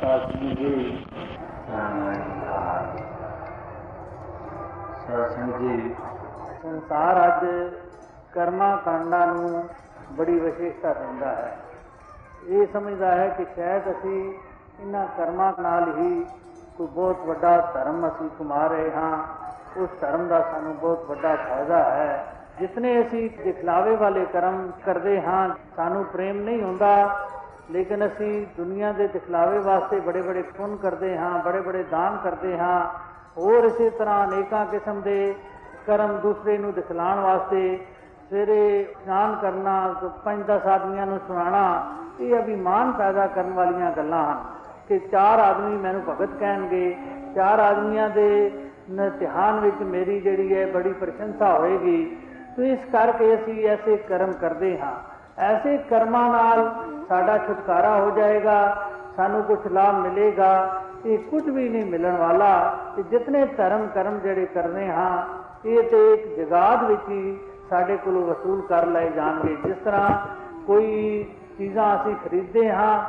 ਸਾਥੀ ਜੀ ਸਾਥੀ ਜੀ ਸੰਸਾਰ ਅੱਜ ਕਰਮਾਂ ਕਾਂਡਾਂ ਨੂੰ ਬੜੀ ਵਿਸ਼ੇਸ਼ਤਾ ਦਿੰਦਾ ਹੈ। ਇਹ ਸਮਝਦਾ ਹੈ ਕਿ ਸ਼ਾਇਦ ਅਸੀਂ ਇਹਨਾਂ ਕਰਮਾਂ ਨਾਲ ਹੀ ਕੋਈ ਬਹੁਤ ਵੱਡਾ ਧਰਮ ਅਸੀਂ ਕਮਾ ਰਹੇ ਹਾਂ। ਉਸ ਧਰਮ ਦਾ ਸਾਨੂੰ ਬਹੁਤ ਵੱਡਾ ਫਾਇਦਾ ਹੈ। ਜਿਤਨੇ ਅਸੀਂ ਦਿਖਲਾਵੇ ਵਾਲੇ ਕਰਮ ਕਰਦੇ ਹਾਂ, ਸਾਨੂੰ ਪ੍ਰੇਮ ਨਹੀਂ ਹੁੰਦਾ। ਲੇਕਿਨ ਅਸੀਂ ਦੁਨੀਆ ਦੇ ਦਿਖਲਾਵੇ ਵਾਸਤੇ ਬੜੇ ਬੜੇ ਪੁੰਨ ਕਰਦੇ ਹਾਂ, ਬੜੇ ਬੜੇ ਦਾਨ ਕਰਦੇ ਹਾਂ, ਹੋਰ ਇਸੇ ਤਰ੍ਹਾਂ ਅਨੇਕਾਂ ਕਿਸਮ ਦੇ ਕਰਮ ਦੂਸਰੇ ਨੂੰ ਦਿਖਲਾਉਣ ਵਾਸਤੇ ਸਵੇਰੇ ਇਸ਼ਨਾਨ ਕਰਨਾ, ਪੰਜ ਦਸ ਆਦਮੀਆਂ ਨੂੰ ਸੁਣਾਉਣਾ, ਇਹ ਅਭਿਮਾਨ ਪੈਦਾ ਕਰਨ ਵਾਲੀਆਂ ਗੱਲਾਂ ਹਨ ਕਿ ਚਾਰ ਆਦਮੀ ਮੈਨੂੰ ਭਗਤ ਕਹਿਣਗੇ। ਚਾਰ ਆਦਮੀਆਂ ਦੇ ਇਮਤਿਹਾਨ ਵਿੱਚ ਮੇਰੀ ਜਿਹੜੀ ਹੈ ਬੜੀ ਪ੍ਰਸ਼ੰਸਾ ਹੋਏਗੀ ਤੋ ਇਸ ਕਰਕੇ ਅਸੀਂ ਐਸੇ ਕਰਮ ਕਰਦੇ ਹਾਂ। ਐਸੇ ਕਰਮਾਂ ਨਾਲ ਸਾਡਾ ਛੁਟਕਾਰਾ ਹੋ ਜਾਏਗਾ, ਸਾਨੂੰ ਕੁਝ ਲਾਭ ਮਿਲੇਗਾ, ਇਹ ਕੁਝ ਵੀ ਨਹੀਂ ਮਿਲਣ ਵਾਲਾ ਕਿ ਜਿਤਨੇ ਧਰਮ ਕਰਮ ਜਿਹੜੇ ਕਰਨੇ ਹਾਂ, ਇਹ ਤੇ ਇੱਕ ਜਗਾਦ ਵਿੱਚ ਹੀ ਸਾਡੇ ਕੋਲੋਂ ਵਸੂਲ ਕਰ ਲਏ ਜਾਣਗੇ। ਜਿਸ ਤਰ੍ਹਾਂ ਕੋਈ ਚੀਜ਼ਾਂ ਅਸੀਂ ਖਰੀਦਦੇ ਹਾਂ,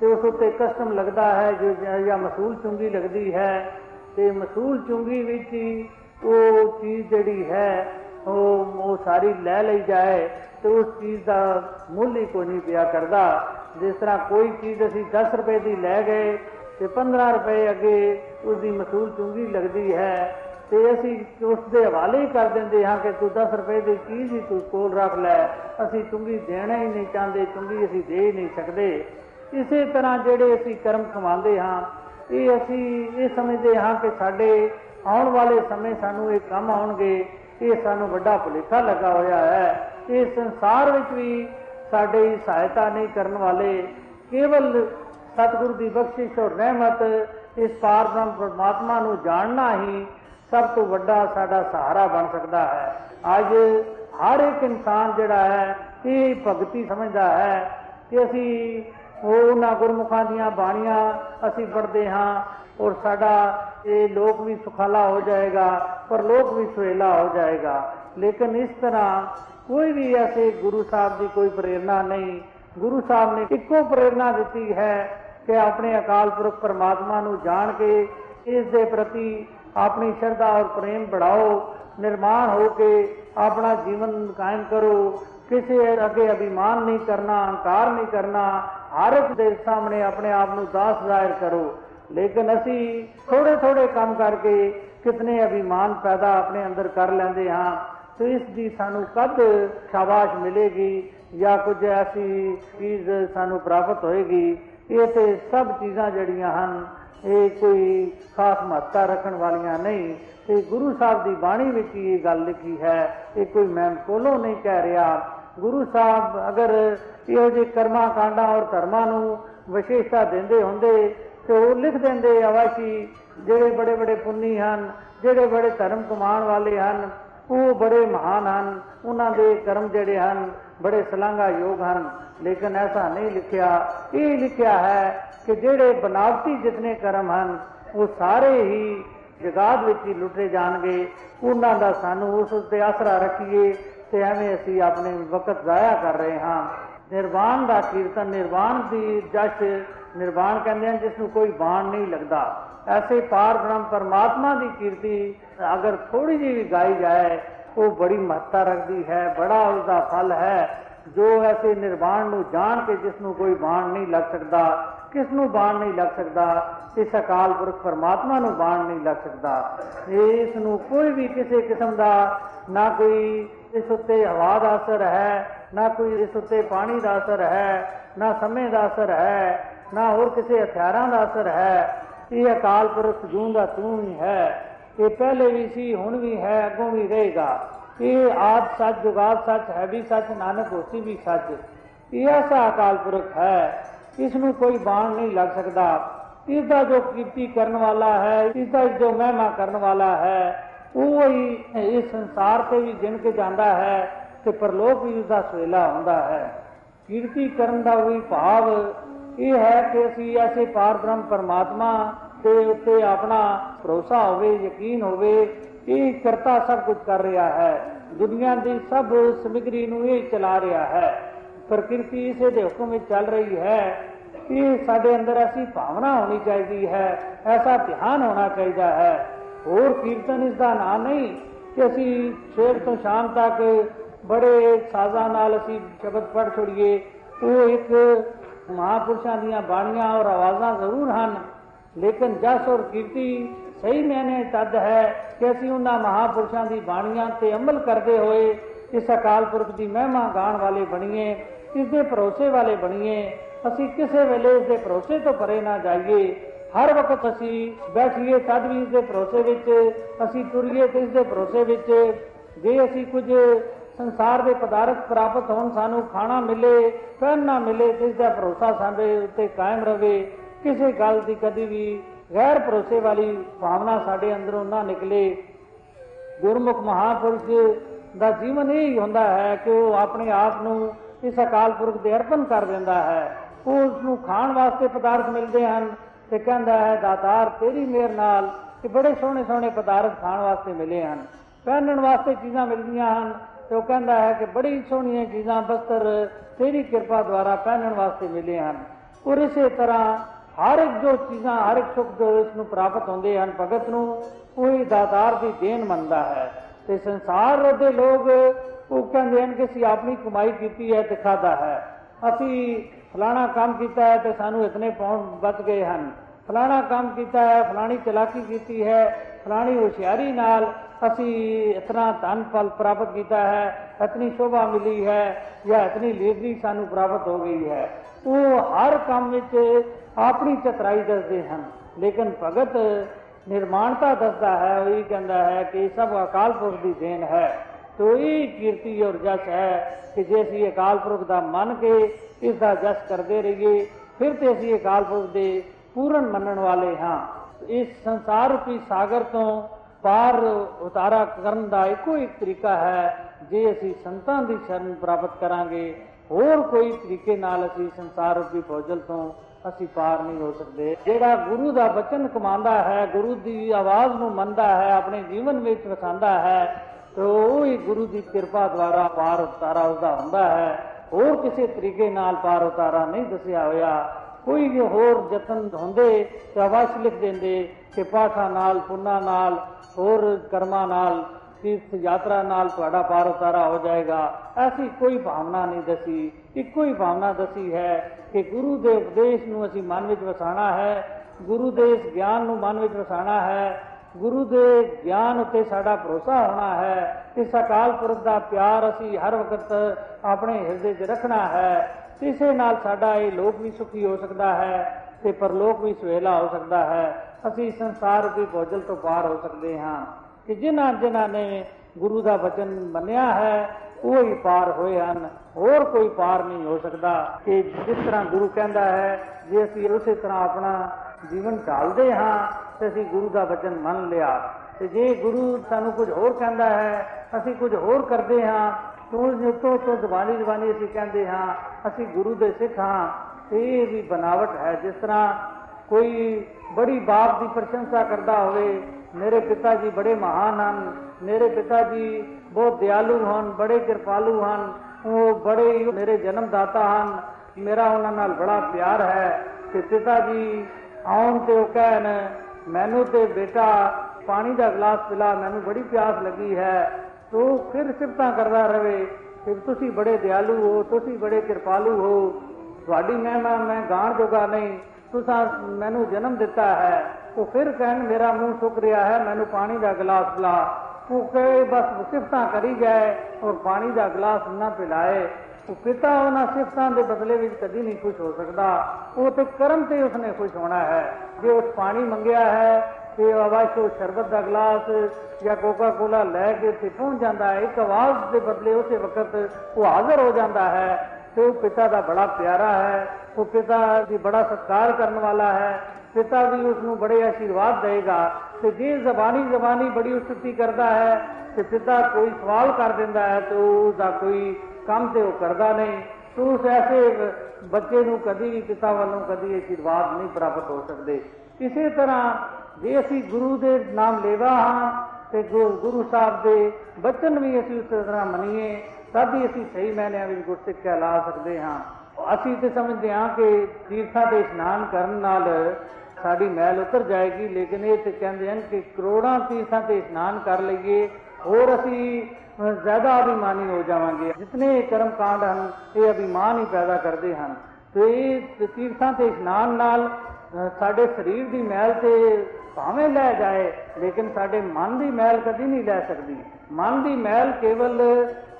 ਤੇ ਉਸ ਉੱਤੇ ਕਸਟਮ ਲੱਗਦਾ ਹੈ, ਜੋ ਜਾਂ ਮਸੂਲ ਚੁੰਗੀ ਲੱਗਦੀ ਹੈ, ਤੇ ਮਸੂਲ ਚੁੰਗੀ ਵਿੱਚ ਹੀ ਉਹ ਚੀਜ਼ ਜਿਹੜੀ ਹੈ, ਉਹ ਉਹ ਸਾਰੀ ਲੈ ਲਈ ਜਾਏ ਤੇ ਉਸ ਚੀਜ਼ ਦਾ ਮੁੱਲ ਹੀ ਕੋਈ ਨਹੀਂ ਪਿਆ ਕਰਦਾ। ਜਿਸ ਤਰ੍ਹਾਂ ਕੋਈ ਚੀਜ਼ ਅਸੀਂ 10 ਰੁਪਏ ਦੀ ਲੈ ਗਏ ਤੇ 15 ਰੁਪਏ ਅੱਗੇ ਉਸ ਦੀ ਮਸੂਲ ਚੁੰਗੀ ਲੱਗਦੀ ਹੈ ਤੇ ਅਸੀਂ ਉਸ ਦੇ ਹਵਾਲੇ ਹੀ ਕਰ ਦਿੰਦੇ ਹਾਂ ਕਿ ਤੂੰ 10 ਰੁਪਏ ਦੀ ਚੀਜ਼ ਹੀ ਤੂੰ ਕੋਲ ਰੱਖ ਲੈ। ਅਸੀਂ ਚੁੰਗੀ ਦੇਣਾ ਹੀ ਨਹੀਂ ਚਾਹੁੰਦੇ, ਚੁੰਗੀ ਅਸੀਂ ਦੇ ਹੀ ਨਹੀਂ ਸਕਦੇ। ਇਸੇ ਤਰ੍ਹਾਂ ਜਿਹੜੇ ਅਸੀਂ ਕਰਮ ਕਮਾਉਂਦੇ ਹਾਂ, ਇਹ ਅਸੀਂ ਇਹ ਸਮਝਦੇ ਹਾਂ ਕਿ ਸਾਡੇ ਆਉਣ ਵਾਲੇ ਸਮੇਂ ਸਾਨੂੰ ਇਹ ਕੰਮ ਆਉਣਗੇ, ਇਹ ਸਾਨੂੰ ਵੱਡਾ ਭੁਲੇਖਾ ਲੱਗਾ ਹੋਇਆ ਹੈ। ਇਹ ਸੰਸਾਰ ਵਿੱਚ ਵੀ ਸਾਡੀ ਸਹਾਇਤਾ ਨਹੀਂ ਕਰਨ ਵਾਲੇ, ਕੇਵਲ ਸਤਿਗੁਰੂ ਦੀ ਬਖਸ਼ਿਸ਼ ਔਰ ਰਹਿਮਤ, ਇਸ ਪਾਰ ਬ੍ਰਹਮ ਪਰਮਾਤਮਾ ਨੂੰ ਜਾਣਨਾ ਹੀ ਸਭ ਤੋਂ ਵੱਡਾ ਸਾਡਾ ਸਹਾਰਾ ਬਣ ਸਕਦਾ ਹੈ। ਅੱਜ ਹਰ ਇੱਕ ਇਨਸਾਨ ਜਿਹੜਾ ਹੈ, ਇਹ ਭਗਤੀ ਸਮਝਦਾ ਹੈ ਕਿ ਅਸੀਂ ਉਹ ਉਹਨਾਂ ਗੁਰਮੁਖਾਂ ਦੀਆਂ ਬਾਣੀਆਂ ਅਸੀਂ ਪੜ੍ਹਦੇ ਹਾਂ ਔਰ ਸਾਡਾ ਇਹ ਲੋਕ ਵੀ ਸੁਖਾਲਾ ਹੋ ਜਾਏਗਾ ਪਰ ਲੋਕ ਵੀ ਸੁਹੇਲਾ ਹੋ ਜਾਏਗਾ। ਲੇਕਿਨ ਇਸ ਤਰ੍ਹਾਂ ਕੋਈ ਵੀ ਐਸੇ ਗੁਰੂ ਸਾਹਿਬ ਦੀ ਕੋਈ ਪ੍ਰੇਰਣਾ ਨਹੀਂ। ਗੁਰੂ ਸਾਹਿਬ ਨੇ ਇੱਕੋ ਪ੍ਰੇਰਣਾ ਦਿੱਤੀ ਹੈ ਕਿ ਆਪਣੇ ਅਕਾਲ ਪੁਰਖ ਪਰਮਾਤਮਾ ਨੂੰ ਜਾਣ ਕੇ ਇਸ ਦੇ ਪ੍ਰਤੀ ਆਪਣੀ ਸ਼ਰਧਾ ਔਰ ਪ੍ਰੇਮ ਬੜਾਓ ਨਿਰਮਾਣ ਹੋ ਕੇ ਆਪਣਾ ਜੀਵਨ ਕਾਇਮ ਕਰੋ। ਕਿਸੇ ਅੱਗੇ ਅਭਿਮਾਨ ਨਹੀਂ ਕਰਨਾ ਹੰਕਾਰ ਨਹੀਂ ਕਰਨਾ, ਹਰ ਇੱਕ ਦੇ ਸਾਹਮਣੇ ਆਪਣੇ ਆਪ ਨੂੰ ਦਾਸ ਜ਼ਾਹਿਰ ਕਰੋ। ਲੇਕਿਨ ਅਸੀਂ ਥੋੜੇ ਥੋੜੇ ਕੰਮ ਕਰਕੇ ਕਿਤਨੇ ਅਭਿਮਾਨ ਪੈਦਾ ਆਪਣੇ ਅੰਦਰ ਕਰ ਲੈਂਦੇ ਹਾਂ। ਤੇ ਇਸ ਦੀ ਸਾਨੂੰ ਕਦ ਸ਼ਾਬਾਸ਼ ਮਿਲੇਗੀ ਜਾਂ ਕੁਝ ਐਸੀ ਚੀਜ਼ ਸਾਨੂੰ ਪ੍ਰਾਪਤ ਹੋਏਗੀ, ਇਹ ਤੇ ਸਭ ਚੀਜ਼ਾਂ ਜਿਹੜੀਆਂ ਹਨ, ਇਹ ਕੋਈ ਖਾਸ ਮਹੱਤਤਾ ਰੱਖਣ ਵਾਲੀਆਂ ਨਹੀਂ। ਤੇ ਗੁਰੂ ਸਾਹਿਬ ਦੀ ਬਾਣੀ ਵਿੱਚ ਇਹ ਗੱਲ ਲਿਖੀ ਹੈ, ਇਹ ਕੋਈ ਮੈਂ ਕੋਲੋਂ ਨਹੀਂ ਕਹਿ ਰਿਹਾ। ਗੁਰੂ ਸਾਹਿਬ ਅਗਰ ਇਹੋ ਜਿਹੇ ਕਰਮਾਂ ਕਾਂਡਾਂ ਔਰ ਧਰਮਾਂ ਨੂੰ ਵਿਸ਼ੇਸ਼ਤਾ ਦਿੰਦੇ ਹੁੰਦੇ, ਤੇ ਉਹ ਲਿਖ ਦਿੰਦੇ ਅਵਾਸ਼ੀ ਜਿਹੜੇ ਬੜੇ ਬੜੇ ਪੁੰਨੀ ਹਨ, ਜਿਹੜੇ ਬੜੇ ਧਰਮ ਕਮਾਉਣ ਵਾਲੇ ਹਨ ਉਹ ਬੜੇ ਮਹਾਨ ਹਨ। ਉਹਨਾਂ ਦੇ ਕਰਮ ਜਿਹੜੇ ਹਨ, ਬੜੇ ਸਲਾਘਾ ਯੋਗ ਹਨ। ਲੇਕਿਨ ਐਸਾ ਨਹੀਂ ਲਿਖਿਆ। ਇਹ ਲਿਖਿਆ ਹੈ ਕਿ ਜਿਹੜੇ ਬਨਾਵਟੀ ਜਿਤਨੇ ਕਰਮ ਹਨ, ਉਹ ਸਾਰੇ ਹੀ ਜਗਾਦ ਵਿੱਚ ਹੀ ਲੁੱਟੇ ਜਾਣਗੇ। ਉਹਨਾਂ ਦਾ ਸਾਨੂੰ ਉਸ ਉੱਤੇ ਆਸਰਾ ਰੱਖੀਏ ਤੇ ਐਵੇਂ ਅਸੀਂ ਆਪਣੇ ਵਕਤ ਜ਼ਾਇਆ ਕਰ ਰਹੇ ਹਾਂ। ਨਿਰਵਾਣ ਦਾ ਕੀਰਤਨ, ਨਿਰਵਾਣ ਦੀ ਜਸ਼, ਨਿਰਵਾਣ ਕਹਿੰਦੇ ਹਨ ਜਿਸ ਨੂੰ ਕੋਈ ਬਾਣ ਨਹੀਂ ਲੱਗਦਾ। ਐਸੇ ਪਾਰ ਬ੍ਰਹਮ ਪਰਮਾਤਮਾ ਦੀ ਕੀਰਤੀ ਅਗਰ ਥੋੜੀ ਜਿਹੀ ਵੀ ਗਾਈ ਜਾਏ, ਉਹ ਬੜੀ ਮਹੱਤਤਾ ਰੱਖਦੀ ਹੈ, ਬੜਾ ਉਸਦਾ ਫਲ ਹੈ। ਜੋ ਐਸੇ ਨਿਰਵਾਣ ਨੂੰ ਜਾਣ ਕੇ ਜਿਸ ਨੂੰ ਕੋਈ ਬਾਣ ਨਹੀਂ ਲੱਗ ਸਕਦਾ ਕਿਸ ਨੂੰ ਬਾਣ ਨਹੀਂ ਲੱਗ ਸਕਦਾ, ਇਸ ਅਕਾਲ ਪੁਰਖ ਪਰਮਾਤਮਾ ਨੂੰ ਬਾਣ ਨਹੀਂ ਲੱਗ ਸਕਦਾ। ਇਸ ਨੂੰ ਕੋਈ ਵੀ ਕਿਸੇ ਕਿਸਮ ਦਾ ਨਾ ਕੋਈ ਇਸ ਉੱਤੇ ਹਵਾ ਦਾ ਅਸਰ ਹੈ, ਨਾ ਕੋਈ ਇਸ ਉੱਤੇ ਪਾਣੀ ਦਾ ਅਸਰ ਹੈ, ਨਾ ਸਮੇਂ ਦਾ ਅਸਰ ਹੈ, ਨਾ ਹੋਰ ਕਿਸੇ ਹਥਿਆਰਾਂ ਦਾ ਅਸਰ ਹੈ। ਇਹ ਅਕਾਲ ਪੁਰਖ ਜੂੰ ਦਾ ਤੂੰ ਹੀ ਹੈ। ਇਹ ਪਹਿਲੇ ਵੀ ਸੀ, ਹੁਣ ਵੀ ਹੈ, ਅੱਗੋਂ ਵੀ ਰਹੇਗਾ। ਇਹ ਆਦ ਸੱਚ ਜੁਗਾਦ ਸੱਚ, ਹੈ ਵੀ ਸੱਚ, ਨਾਨਕ ਹੋਸੀ ਵੀ ਸੱਚ। ਇਹ ਐਸਾ ਅਕਾਲ ਪੁਰਖ ਹੈ, ਇਸ ਨੂੰ ਕੋਈ ਬਾਣ ਨਹੀਂ ਲੱਗ ਸਕਦਾ। ਇਸ ਦਾ ਜੋ ਕੀਰਤੀ ਕਰਨ ਵਾਲਾ ਹੈ, ਇਸ ਦਾ ਜੋ ਮਹਿਮਾ ਕਰਨ ਵਾਲਾ ਹੈ, ਉਹ ਹੀ ਇਸ ਸੰਸਾਰ ਤੇ ਵੀ ਜਿਣ ਕੇ ਜਾਂਦਾ ਹੈ ਤੇ ਪਰਲੋਕ ਵੀ ਉਸ ਦਾ ਸਵੇਲਾ ਹੁੰਦਾ ਹੈ। ਕੀਰਤੀ ਕਰਨ ਦਾ ਵੀ ਭਾਵ ਇਹ ਹੈ ਕਿ ਅਸੀਂ ਐਸੇ ਪਾਰ ਬ੍ਰਹਮ ਪਰਮਾਤਮਾ ਦੇ ਉੱਤੇ ਆਪਣਾ ਭਰੋਸਾ ਹੋਵੇ, ਯਕੀਨ ਹੋਵੇ, ਇਹ ਕਰਤਾ ਸਭ ਕੁਝ ਕਰ ਰਿਹਾ ਹੈ। ਦੁਨੀਆ ਦੀ ਸਭ ਸਮਗਰੀ ਨੂੰ ਇਹ ਚਲਾ ਰਿਹਾ ਹੈ। ਪ੍ਰਕਿਰਤੀ ਇਸੇ ਦੇ ਹੁਕਮ ਵਿੱਚ ਚੱਲ ਰਹੀ ਹੈ ਇਹ ਸਾਡੇ ਅੰਦਰ ਐਸੀ ਭਾਵਨਾ ਹੋਣੀ ਚਾਹੀਦੀ ਹੈ, ਐਸਾ ਧਿਆਨ ਹੋਣਾ ਚਾਹੀਦਾ ਹੈ। ਹੋਰ ਕੀਰਤਨ ਇਸ ਦਾ ਨਾਂ ਨਹੀਂ ਕਿ ਅਸੀਂ ਸਵੇਰ ਤੋਂ ਸ਼ਾਮ ਤੱਕ ਬੜੇ ਸਾਜ਼ਾਂ ਨਾਲ ਅਸੀਂ ਸ਼ਬਦ ਪੜ੍ਹ ਛੋੜੀਏ। ਉਹ ਇੱਕ ਮਹਾਪੁਰਸ਼ਾਂ ਦੀਆਂ ਬਾਣੀਆਂ ਔਰ ਆਵਾਜ਼ਾਂ ਜ਼ਰੂਰ ਹਨ, ਲੇਕਿਨ ਜਸ ਔਰ ਕੀਰਤੀ ਸਹੀ ਮੈਨੇ ਤਦ ਹੈ ਕਿ ਅਸੀਂ ਉਹਨਾਂ ਮਹਾਪੁਰਸ਼ਾਂ ਦੀ ਬਾਣੀਆਂ ਤੇ ਅਮਲ ਕਰਦੇ ਹੋਏ ਇਸ ਅਕਾਲ ਪੁਰਖ ਦੀ ਮਹਿਮਾ ਗਾਣ ਵਾਲੇ ਬਣੀਏ ਇਸ ਦੇ ਭਰੋਸੇ ਵਾਲੇ ਬਣੀਏ। ਅਸੀਂ ਕਿਸੇ ਵੇਲੇ ਇਸ ਦੇ ਭਰੋਸੇ ਤੋਂ ਪਰੇ ਨਾ ਜਾਈਏ। ਹਰ ਵਕਤ ਅਸੀਂ ਬੈਠੀਏ ਤਦ ਵੀ ਇਸ ਦੇ ਭਰੋਸੇ ਵਿੱਚ, ਅਸੀਂ ਤੁਰੀਏ ਤੇ ਇਸ ਦੇ ਭਰੋਸੇ ਵਿੱਚ। ਜੇ ਅਸੀਂ ਕੁਝ ਸੰਸਾਰ ਦੇ ਪਦਾਰਥ ਪ੍ਰਾਪਤ ਹੋਣ, ਸਾਨੂੰ ਖਾਣਾ ਮਿਲੇ, ਪਹਿਨਣਾ ਮਿਲੇ ਤੇ ਇਸ ਦਾ ਭਰੋਸਾ ਸਾਡੇ ਉੱਤੇ ਕਾਇਮ ਰਵੇ ਕਿਸੇ ਗੱਲ ਦੀ ਕਦੀ ਵੀ ਗੈਰ ਭਰੋਸੇ ਵਾਲੀ ਭਾਵਨਾ ਸਾਡੇ ਅੰਦਰੋਂ ਨਾ ਨਿਕਲੇ। ਗੁਰਮੁਖ ਮਹਾਪੁਰਸ਼ ਦਾ ਜੀਵਨ ਇਹ ਹੀ ਹੁੰਦਾ ਹੈ ਕਿ ਉਹ ਆਪਣੇ ਆਪ ਨੂੰ ਇਸ ਅਕਾਲ ਪੁਰਖ ਦੇ ਅਰਪਣ ਕਰ ਦਿੰਦਾ ਹੈ। ਉਹ ਉਸ ਨੂੰ ਖਾਣ ਵਾਸਤੇ ਪਦਾਰਥ ਮਿਲਦੇ ਹਨ ਤੇ ਕਹਿੰਦਾ ਹੈ, ਦਾਤਾਰ, ਤੇਰੀ ਮਿਹਰ ਨਾਲ ਕਿ ਬੜੇ ਸੋਹਣੇ ਸੋਹਣੇ ਪਦਾਰਥ ਖਾਣ ਵਾਸਤੇ ਮਿਲੇ ਹਨ। ਪਹਿਨਣ ਵਾਸਤੇ ਚੀਜ਼ਾਂ ਮਿਲਦੀਆਂ ਹਨ। ਤੇ ਉਹ ਕਹਿੰਦਾ ਹੈ ਕਿ ਬੜੀ ਸੋਹਣੀਆਂ ਚੀਜ਼ਾਂ ਬਸਤਰ ਤੇਰੀ ਕਿਰਪਾ ਦੁਆਰਾ ਪਹਿਨਣ ਵਾਸਤੇ ਮਿਲੇ ਹਨ। ਔਰ ਇਸੇ ਤਰ੍ਹਾਂ ਹਰ ਇੱਕ ਜੋ ਚੀਜ਼ਾਂ, ਹਰ ਇੱਕ ਸੁੱਖ ਜੋ ਇਸ ਨੂੰ ਪ੍ਰਾਪਤ ਹੁੰਦੇ ਹਨ, ਭਗਤ ਨੂੰ ਉਹੀ ਦਾਤਾਰ ਦੀ ਦੇਣ ਮੰਨਦਾ ਹੈ। ਤੇ ਸੰਸਾਰ ਦੇ ਲੋਕ ਉਹ ਕਹਿੰਦੇ ਹਨ ਕਿ ਅਸੀਂ ਆਪਣੀ ਕਮਾਈ ਕੀਤੀ ਹੈ ਤੇ ਖਾਦਾ ਹੈ। ਅਸੀਂ ਫਲਾਣਾ ਕੰਮ ਕੀਤਾ ਹੈ ਤੇ ਸਾਨੂੰ ਇਤਨੇ ਪਾਉਣ ਬਚ ਗਏ ਹਨ। ਫਲਾਣਾ ਕੰਮ ਕੀਤਾ ਹੈ, ਫਲਾਣੀ ਚਲਾਕੀ ਕੀਤੀ ਹੈ, ਫਲਾਣੀ ਹੁਸ਼ਿਆਰੀ ਨਾਲ ਅਸੀਂ ਇਤਨਾ ਧਨ ਫਲ ਪ੍ਰਾਪਤ ਕੀਤਾ ਹੈ, ਇਤਨੀ ਸ਼ੋਭਾ ਮਿਲੀ ਹੈ ਜਾਂ ਇਤਨੀ ਲੇਜ਼ੀ ਸਾਨੂੰ ਪ੍ਰਾਪਤ ਹੋ ਗਈ ਹੈ। ਉਹ ਹਰ ਕੰਮ ਵਿੱਚ ਆਪਣੀ ਚਤਰਾਈ ਦੱਸਦੇ ਹਨ। ਲੇਕਿਨ ਭਗਤ ਨਿਰਮਾਣਤਾ ਦੱਸਦਾ ਹੈ, ਉਹ ਇਹ ਕਹਿੰਦਾ ਹੈ ਕਿ ਇਹ ਸਭ ਅਕਾਲ ਪੁਰਖ ਦੀ ਦੇਣ ਹੈ। ਤੋ ਇਹ ਕੀਰਤੀ ਔਰ ਜਸ ਹੈ ਕਿ ਜੇ ਅਸੀਂ ਅਕਾਲ ਪੁਰਖ ਦਾ ਮੰਨ ਕੇ ਇਸ ਦਾ ਜਸ ਕਰਦੇ ਰਹੀਏ, ਫਿਰ ਤੇ ਅਸੀਂ ਅਕਾਲ ਪੁਰਖ ਦੇ ਪੂਰਨ ਮੰਨਣ ਵਾਲੇ ਹਾਂ। ਇਸ ਸੰਸਾਰ ਰੂਪੀ ਸਾਗਰ ਤੋਂ ਪਾਰ ਉਤਾਰਾ ਕਰਨ ਦਾ ਇੱਕੋ ਇੱਕ ਤਰੀਕਾ ਹੈ, ਜੇ ਅਸੀਂ ਸੰਤਾਂ ਦੀ ਸ਼ਰਨ ਪ੍ਰਾਪਤ ਕਰਾਂਗੇ, ਹੋਰ ਕੋਈ ਤਰੀਕੇ ਨਾਲ ਅਸੀਂ ਸੰਸਾਰ ਰੂਪੀ ਭੋਜਲ ਤੋਂ ਅਸੀਂ ਪਾਰ ਨਹੀਂ ਹੋ ਸਕਦੇ। ਜਿਹੜਾ ਗੁਰੂ ਦਾ ਬਚਨ ਕਮਾਉਂਦਾ ਹੈ, ਗੁਰੂ ਦੀ ਆਵਾਜ਼ ਨੂੰ ਮੰਨਦਾ ਹੈ, ਆਪਣੇ ਜੀਵਨ ਵਿੱਚ ਵਸਾਉਂਦਾ ਹੈ, ਤੇ ਉਹ ਹੀ ਗੁਰੂ ਦੀ ਕਿਰਪਾ ਦੁਆਰਾ ਪਾਰ ਉਤਾਰਾ ਉਸਦਾ ਹੁੰਦਾ ਹੈ। ਹੋਰ ਕਿਸੇ ਤਰੀਕੇ ਨਾਲ ਪਾਰ ਉਤਾਰਾ ਨਹੀਂ ਦੱਸਿਆ ਹੋਇਆ। ਕੋਈ ਵੀ ਹੋਰ ਯਤਨ ਹੁੰਦੇ ਤੇ ਅਵਸ਼ ਲਿਖ ਦਿੰਦੇ ਕਿ ਪਾਠਾਂ ਨਾਲ, ਪੁੰਨਾ ਨਾਲ, ਹੋਰ ਕਰਮਾਂ ਨਾਲ, ਤੀਰਥ ਯਾਤਰਾ ਨਾਲ ਤੁਹਾਡਾ ਪਾਰ ਉਤਾਰਾ ਹੋ ਜਾਏਗਾ। ਐਸੀ ਕੋਈ ਭਾਵਨਾ ਨਹੀਂ ਦਸੀ। ਇੱਕੋ ਹੀ ਭਾਵਨਾ ਦਸੀ ਹੈ ਕਿ ਗੁਰੂ ਦੇ ਉਪਦੇਸ਼ ਨੂੰ ਅਸੀਂ ਮਨ ਵਿੱਚ ਵਸਾਣਾ ਹੈ। ਗੁਰੂ ਦੇ ਇਸ ਗਿਆਨ ਨੂੰ ਮਨ ਵਿੱਚ ਵਸਾਣਾ ਹੈ। ਗੁਰੂ ਦੇ ਗਿਆਨ ਉੱਤੇ ਸਾਡਾ ਭਰੋਸਾ ਹੋਣਾ ਹੈ। ਇਸ ਅਕਾਲ ਪੁਰਖ ਦਾ ਪਿਆਰ ਅਸੀਂ ਹਰ ਵਕਤ ਆਪਣੇ ਹਿਰਦੇ 'ਚ ਰੱਖਣਾ ਹੈ। ਇਸੇ ਨਾਲ ਸਾਡਾ ਇਹ ਲੋਕ ਵੀ ਸੁਖੀ ਹੋ ਸਕਦਾ ਹੈ ਤੇ ਪਰਲੋਕ ਵੀ ਸੁਹੇਲਾ ਹੋ ਸਕਦਾ ਹੈ। ਅਸੀਂ ਸੰਸਾਰ ਦੀ ਭੋਜਲ ਤੋਂ ਪਾਰ ਹੋ ਸਕਦੇ ਹਾਂ ਕਿ ਜਿਨ੍ਹਾਂ ਜਿਨ੍ਹਾਂ ਨੇ ਗੁਰੂ ਦਾ ਵਚਨ ਮੰਨਿਆ ਹੈ, ਉਹ ਹੀ ਪਾਰ ਹੋਏ ਹਨ। ਹੋਰ ਕੋਈ ਪਾਰ ਨਹੀਂ ਹੋ ਸਕਦਾ ਕਿ ਜਿਸ ਤਰ੍ਹਾਂ ਗੁਰੂ ਕਹਿੰਦਾ ਹੈ, ਜੇ ਅਸੀਂ ਉਸੇ ਤਰ੍ਹਾਂ ਆਪਣਾ ਜੀਵਨ ਢਾਲਦੇ ਹਾਂ, ਤੇ ਅਸੀਂ ਗੁਰੂ ਦਾ ਵਚਨ ਮੰਨ ਲਿਆ। ਤੇ ਜੇ ਗੁਰੂ ਸਾਨੂੰ ਕੁਝ ਹੋਰ ਕਹਿੰਦਾ ਹੈ, ਅਸੀਂ ਕੁਝ ਹੋਰ ਕਰਦੇ ਹਾਂ ਤੋਂ ਜਿੱਤੋਂ ਤੋਂ ਜ਼ਬਾਨੀ ਜ਼ਬਾਨੀ ਅਸੀਂ ਕਹਿੰਦੇ ਹਾਂ, ਅਸੀਂ ਗੁਰੂ ਦੇ ਸਿੱਖ ਹਾਂ, ਇਹ ਵੀ ਬਨਾਵਟ ਹੈ। ਜਿਸ ਤਰ੍ਹਾਂ ਕੋਈ ਬੜੀ ਬਾਪ ਦੀ ਪ੍ਰਸ਼ੰਸਾ ਕਰਦਾ ਹੋਵੇ, ਮੇਰੇ ਪਿਤਾ ਜੀ ਬੜੇ ਮਹਾਨ ਹਨ, ਮੇਰੇ ਪਿਤਾ ਜੀ ਬਹੁਤ ਦਿਆਲੂ ਹਨ, ਬੜੇ ਕਿਰਪਾਲੂ ਹਨ, ਉਹ ਬੜੇ ਹੀ ਮੇਰੇ ਜਨਮ ਦਾਤਾ ਹਨ, ਮੇਰਾ ਉਹਨਾਂ ਨਾਲ ਬੜਾ ਪਿਆਰ ਹੈ ਕਿ ਪਿਤਾ ਜੀ ਆਉਣ ਤੇ ਉਹ ਕਹਿਣ, ਮੈਨੂੰ ਤੇ ਬੇਟਾ ਪਾਣੀ ਦਾ ਗਲਾਸ ਪਿਲਾ, ਮੈਨੂੰ ਬੜੀ ਪਿਆਸ ਲੱਗੀ ਹੈ ਤੋ ਫਿਰ ਸਿਫਤਾਂ ਕਰਦਾ ਰਵੇ ਕਿ ਤੁਸੀਂ ਬੜੇ ਦਿਆਲੂ ਹੋ, ਤੁਸੀਂ ਬੜੇ ਕਿਰਪਾਲੂ ਹੋ। ਤੁਹਾਡੀ ਮਹਿਮਾ ਮੈਂ ਗਾਣ ਜੋਗਾ ਨਹੀਂ, ਤੁਸੀਂ ਮੈਨੂੰ ਜਨਮ ਦਿੱਤਾ ਹੈ। ਉਹ ਫਿਰ ਕਹਿਣ, ਮੇਰਾ ਮੂੰਹ ਸੁੱਕ ਰਿਹਾ ਹੈ, ਮੈਨੂੰ ਪਾਣੀ ਦਾ ਗਲਾਸ ਪਿਲਾ। ਉਹ ਕਹੇ, ਬਸ ਸਿਫਤਾਂ ਕਰੀ ਜਾਏ ਔਰ ਪਾਣੀ ਦਾ ਗਲਾਸ ਨਾ ਪਿਲਾਏ। ਉਹ ਪਿਤਾ ਉਹਨਾਂ ਸਿਫਤਾਂ ਦੇ ਬਦਲੇ ਵਿੱਚ ਕਦੀ ਨਹੀਂ ਖੁਸ਼ ਹੋ ਸਕਦਾ। ਉਹ ਤੇ ਕਰਮ ਤੇ ਉਸਨੇ ਖੁਸ਼ ਹੋਣਾ ਹੈ। ਜੇ ਉਸ ਪਾਣੀ ਮੰਗਿਆ ਹੈ ਤੇ ਆਵਾਜ਼ ਤੋਂ ਸ਼ਰਬਤ ਦਾ ਗਲਾਸ ਜਾਂ ਕੋਕਾ ਕੋਲਾ ਲੈ ਕੇ ਉੱਥੇ ਪਹੁੰਚ ਜਾਂਦਾ ਹੈ। ਇੱਕ ਆਵਾਜ਼ ਦੇ ਬਦਲੇ ਉਸੇ ਵਕਤ ਉਹ ਹਾਜ਼ਰ ਹੋ ਜਾਂਦਾ ਹੈ ਤੇ ਉਹ ਪਿਤਾ ਦਾ ਬੜਾ ਪਿਆਰਾ ਹੈ। ਉਹ ਪਿਤਾ ਦੀ ਬੜਾ ਸਤਿਕਾਰ ਕਰਨ ਵਾਲਾ ਹੈ। ਪਿਤਾ ਵੀ ਉਸ ਨੂੰ ਬੜੇ ਆਸ਼ੀਰਵਾਦ ਦੇਗਾ ਤੇ ਜੇ ਜ਼ਬਾਨੀ ਜ਼ਬਾਨੀ ਬੜੀ ਉਸਤਤੀ ਕਰਦਾ ਹੈ ਤੇ ਪਿਤਾ ਕੋਈ ਸਵਾਲ ਕਰ ਦਿੰਦਾ ਹੈ ਤੇ ਉਸ ਦਾ ਕੋਈ ਕੰਮ ਤੇ ਉਹ ਕਰਦਾ ਨਹੀਂ। ਤੇ ਉਸ ਐਸੇ ਬੱਚੇ ਨੂੰ ਕਦੀ ਵੀ ਪਿਤਾ ਵੱਲੋਂ ਕਦੀ ਆਸ਼ੀਰਵਾਦ ਨਹੀਂ ਪ੍ਰਾਪਤ ਹੋ ਸਕਦੇ। ਇਸੇ ਤਰ੍ਹਾਂ ਜੇ ਅਸੀਂ ਗੁਰੂ ਦੇ ਨਾਮ ਲੈਵਾ ਹਾਂ ਤੇ ਗੁਰੂ ਸਾਹਿਬ ਦੇ ਬਚਨ ਵੀ ਅਸੀਂ ਉਸ ਤਰ੍ਹਾਂ ਮੰਨੀਏ ਤਦ ਹੀ ਅਸੀਂ ਸਹੀ ਮਾਇਨਿਆਂ ਵਿੱਚ ਗੁਰਸਿੱਖ ਕਹਿਲਾ ਸਕਦੇ ਹਾਂ। ਅਸੀਂ ਤੇ ਸਮਝਦੇ ਹਾਂ ਕਿ ਤੀਰਥਾਂ ਤੇ ਇਸ਼ਨਾਨ ਕਰਨ ਨਾਲ ਸਾਡੀ ਮੈਲ ਉਤਰ ਜਾਏਗੀ ਲੇਕਿਨ ਇਹ ਤੇ ਕਹਿੰਦੇ ਹਨ ਕਿ ਕਰੋੜਾਂ ਤੀਰਥਾਂ ਤੇ ਇਸ਼ਨਾਨ ਕਰ ਲਈਏ ਹੋਰ ਅਸੀਂ ਅ, ਜ਼ਿਆਦਾ ਅਭਿਮਾਨੀ ਹੋ ਜਾਵਾਂਗੇ। ਜਿਤਨੇ ਕਰਮ ਕਾਂਡ ਹਨ ਇਹ ਅਭਿਮਾਨ ਹੀ ਪੈਦਾ ਕਰਦੇ ਹਨ। ਤੇ ਇਹ ਤੀਰਥਾਂ ਤੇ ਇਸ਼ਨਾਨ ਨਾਲ ਅ, ਸਾਡੇ ਸਰੀਰ ਦੀ ਮੈਲ ਤੇ ਭਾਵੇਂ ਲੈ ਜਾਏ, ਲੇਕਿਨ ਸਾਡੇ ਮਨ ਦੀ ਮੈਲ ਕਦੀ ਨਹੀਂ ਲੈ ਸਕਦੀ। ਮਨ ਦੀ ਮੈਲ ਕੇਵਲ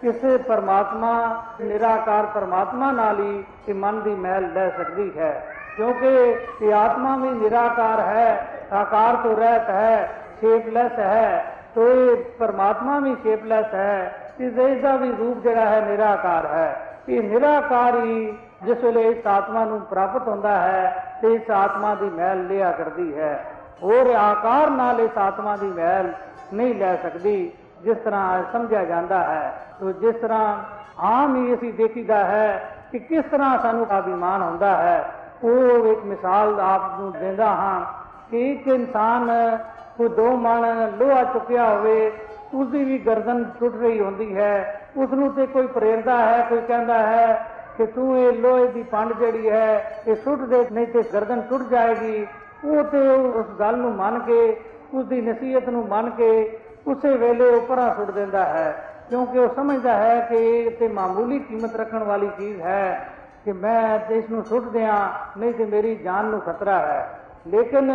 ਕਿਸੇ ਪਰਮਾਤਮਾ, ਨਿਰਾਕਾਰ ਪਰਮਾਤਮਾ ਨਾਲ ਹੀ ਇਹ ਮਨ ਦੀ ਮੈਲ ਲੈ ਸਕਦੀ ਹੈ। ਕਿਉਂਕਿ ਇਹ ਆਤਮਾ ਵੀ ਨਿਰਾਕਾਰ ਹੈ ਆਕਾਰ ਤੋਂ ਰਹਿਤ ਹੈ ਸ਼ੇਪਲੈਸ ਹੈ। ਤੋ ਇਹ ਪਰਮਾਤਮਾ ਵੀ ਸ਼ੇਪਲੈਸ ਹੈ ਇਸ ਦਾ ਵੀ ਰੂਪ ਜਿਹੜਾ ਹੈ ਨਿਰਾਕਾਰ ਹੈ। ਇਹ ਨਿਰਾਕਾਰ ਹੀ ਜਿਸ ਵੇਲੇ ਇਸ ਆਤਮਾ ਨੂੰ ਪ੍ਰਾਪਤ ਹੁੰਦਾ ਹੈ, ਤੇ ਇਸ ਆਤਮਾ ਦੀ ਮੈਲ ਲਿਆ ਕਰਦੀ ਹੈ। ਹੋਰ ਆਕਾਰ ਨਾਲ ਇਸ ਆਤਮਾ ਦੀ ਮੈਲ ਨਹੀਂ ਲੈ ਸਕਦੀ, ਜਿਸ ਤਰ੍ਹਾਂ ਸਮਝਿਆ ਜਾਂਦਾ ਹੈ। ਤੋ ਜਿਸ ਤਰ੍ਹਾਂ ਆਮ ਹੀ ਅਸੀਂ ਦੇਖੀਦਾ ਹੈ ਕਿ ਕਿਸ ਤਰ੍ਹਾਂ ਸਾਨੂੰ ਅਭਿਮਾਨ ਹੁੰਦਾ ਹੈ, ਉਹ ਇੱਕ ਮਿਸਾਲ ਆਪ ਨੂੰ ਦਿੰਦਾ ਹਾਂ ਕਿ ਇੱਕ ਇਨਸਾਨ ਕੋਈ ਦੋ ਮਣ ਲੋਹਾ ਚੁੱਕਿਆ ਹੋਵੇ, ਉਸ ਦੀ ਵੀ ਗਰਦਨ ਟੁੱਟ ਰਹੀ ਹੁੰਦੀ ਹੈ। ਉਸ ਨੂੰ ਤੇ ਕੋਈ ਪ੍ਰੇਰਦਾ ਹੈ, ਕੋਈ ਕਹਿੰਦਾ ਹੈ ਕਿ ਤੂੰ ਇਹ ਲੋਹੇ ਦੀ ਪੰਡ ਜਿਹੜੀ ਹੈ, ਇਹ ਸੁੱਟ ਦੇ, ਨਹੀਂ ਤੇ ਗਰਦਨ ਟੁੱਟ ਜਾਏਗੀ। ਉਹ ਤੇ ਉਸ ਗੱਲ ਨੂੰ ਮੰਨ ਕੇ ਉਸ ਦੀ ਨਸੀਹਤ ਨੂੰ ਮੰਨ ਕੇ ਉਸੇ ਵੇਲੇ ਉੱਪਰਾਂ ਸੁੱਟ ਦਿੰਦਾ ਹੈ। ਕਿਉਂਕਿ ਉਹ ਸਮਝਦਾ ਹੈ ਕਿ ਇਹ ਤੇ ਮਾਮੂਲੀ ਕੀਮਤ ਰੱਖਣ ਵਾਲੀ ਚੀਜ਼ ਹੈ ਕਿ ਮੈਂ ਤੇ ਇਸ ਨੂੰ ਸੁੱਟ ਦਿਆਂ, ਨਹੀਂ ਤੇ ਮੇਰੀ ਜਾਨ ਨੂੰ ਖਤਰਾ ਹੈ। ਲੇਕਿਨ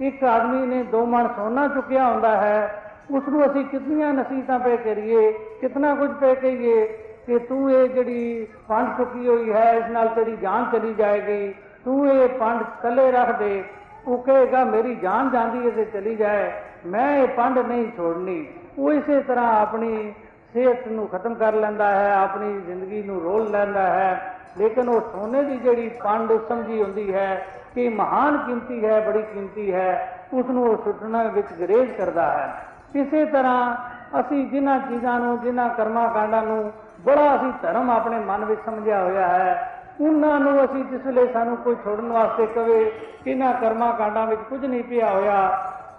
ਇੱਕ ਆਦਮੀ ਨੇ ਦੋ ਮਣ ਸੋਨਾ ਚੁੱਕਿਆ ਹੁੰਦਾ ਹੈ ਉਸ ਨੂੰ ਅਸੀਂ ਕਿੰਨੀਆਂ ਨਸੀਹਤਾਂ ਪੇ ਕਰੀਏ ਕਿਤਨਾ ਕੁਝ ਪੇ ਕਹੀਏ ਕਿ ਤੂੰ ਇਹ ਜਿਹੜੀ ਪੰਡ ਚੁੱਕੀ ਹੋਈ ਹੈ, ਇਸ ਨਾਲ ਤੇਰੀ ਜਾਨ ਚਲੀ ਜਾਏਗੀ। ਤੂੰ ਇਹ ਪੰਡ ਥੱਲੇ ਰੱਖ ਦੇ ਉਹ ਕਹੇਗਾ, ਮੇਰੀ ਜਾਨ ਜਾਂਦੀ ਹੈ ਤੇ ਚਲੀ ਜਾਏ। ਮੈਂ ਇਹ ਪੰਡ ਨਹੀਂ ਛੋੜਨੀ। ਉਹ ਇਸੇ ਤਰ੍ਹਾਂ ਆਪਣੀ ਸਿਹਤ ਨੂੰ ਖਤਮ ਕਰ ਲੈਂਦਾ ਹੈ, ਆਪਣੀ ਜ਼ਿੰਦਗੀ ਨੂੰ ਰੋਲ ਲੈਂਦਾ ਹੈ। ਲੇਕਿਨ ਉਹ ਸੋਨੇ ਦੀ ਜਿਹੜੀ ਪੰਡ ਸਮਝੀ ਹੁੰਦੀ ਹੈ ਕਿ ਮਹਾਨ ਕੀਮਤੀ ਹੈ, ਬੜੀ ਕੀਮਤੀ ਹੈ ਉਸ ਨੂੰ ਉਹ ਸੁੱਟਣਾ ਵਿੱਚ ਗਰੇਜ ਕਰਦਾ ਹੈ। ਇਸੇ ਤਰ੍ਹਾਂ ਅਸੀਂ ਜਿਨ੍ਹਾਂ ਚੀਜ਼ਾਂ ਨੂੰ, ਜਿਨ੍ਹਾਂ ਕਰਮਾਂ ਕਾਂਡਾਂ ਨੂੰ ਬੜਾ ਅਸੀਂ ਧਰਮ ਆਪਣੇ ਮਨ ਵਿੱਚ ਸਮਝਿਆ ਹੋਇਆ ਹੈ ਉਹਨਾਂ ਨੂੰ ਅਸੀਂ ਜਿਸ ਵੇਲੇ ਸਾਨੂੰ ਕੋਈ ਛੋੜਨ ਵਾਸਤੇ ਕਵੇ ਕਿ ਇਹਨਾਂ ਕਰਮਾਂ ਕਾਂਡਾਂ ਵਿੱਚ ਕੁਝ ਨਹੀਂ ਪਿਆ ਹੋਇਆ,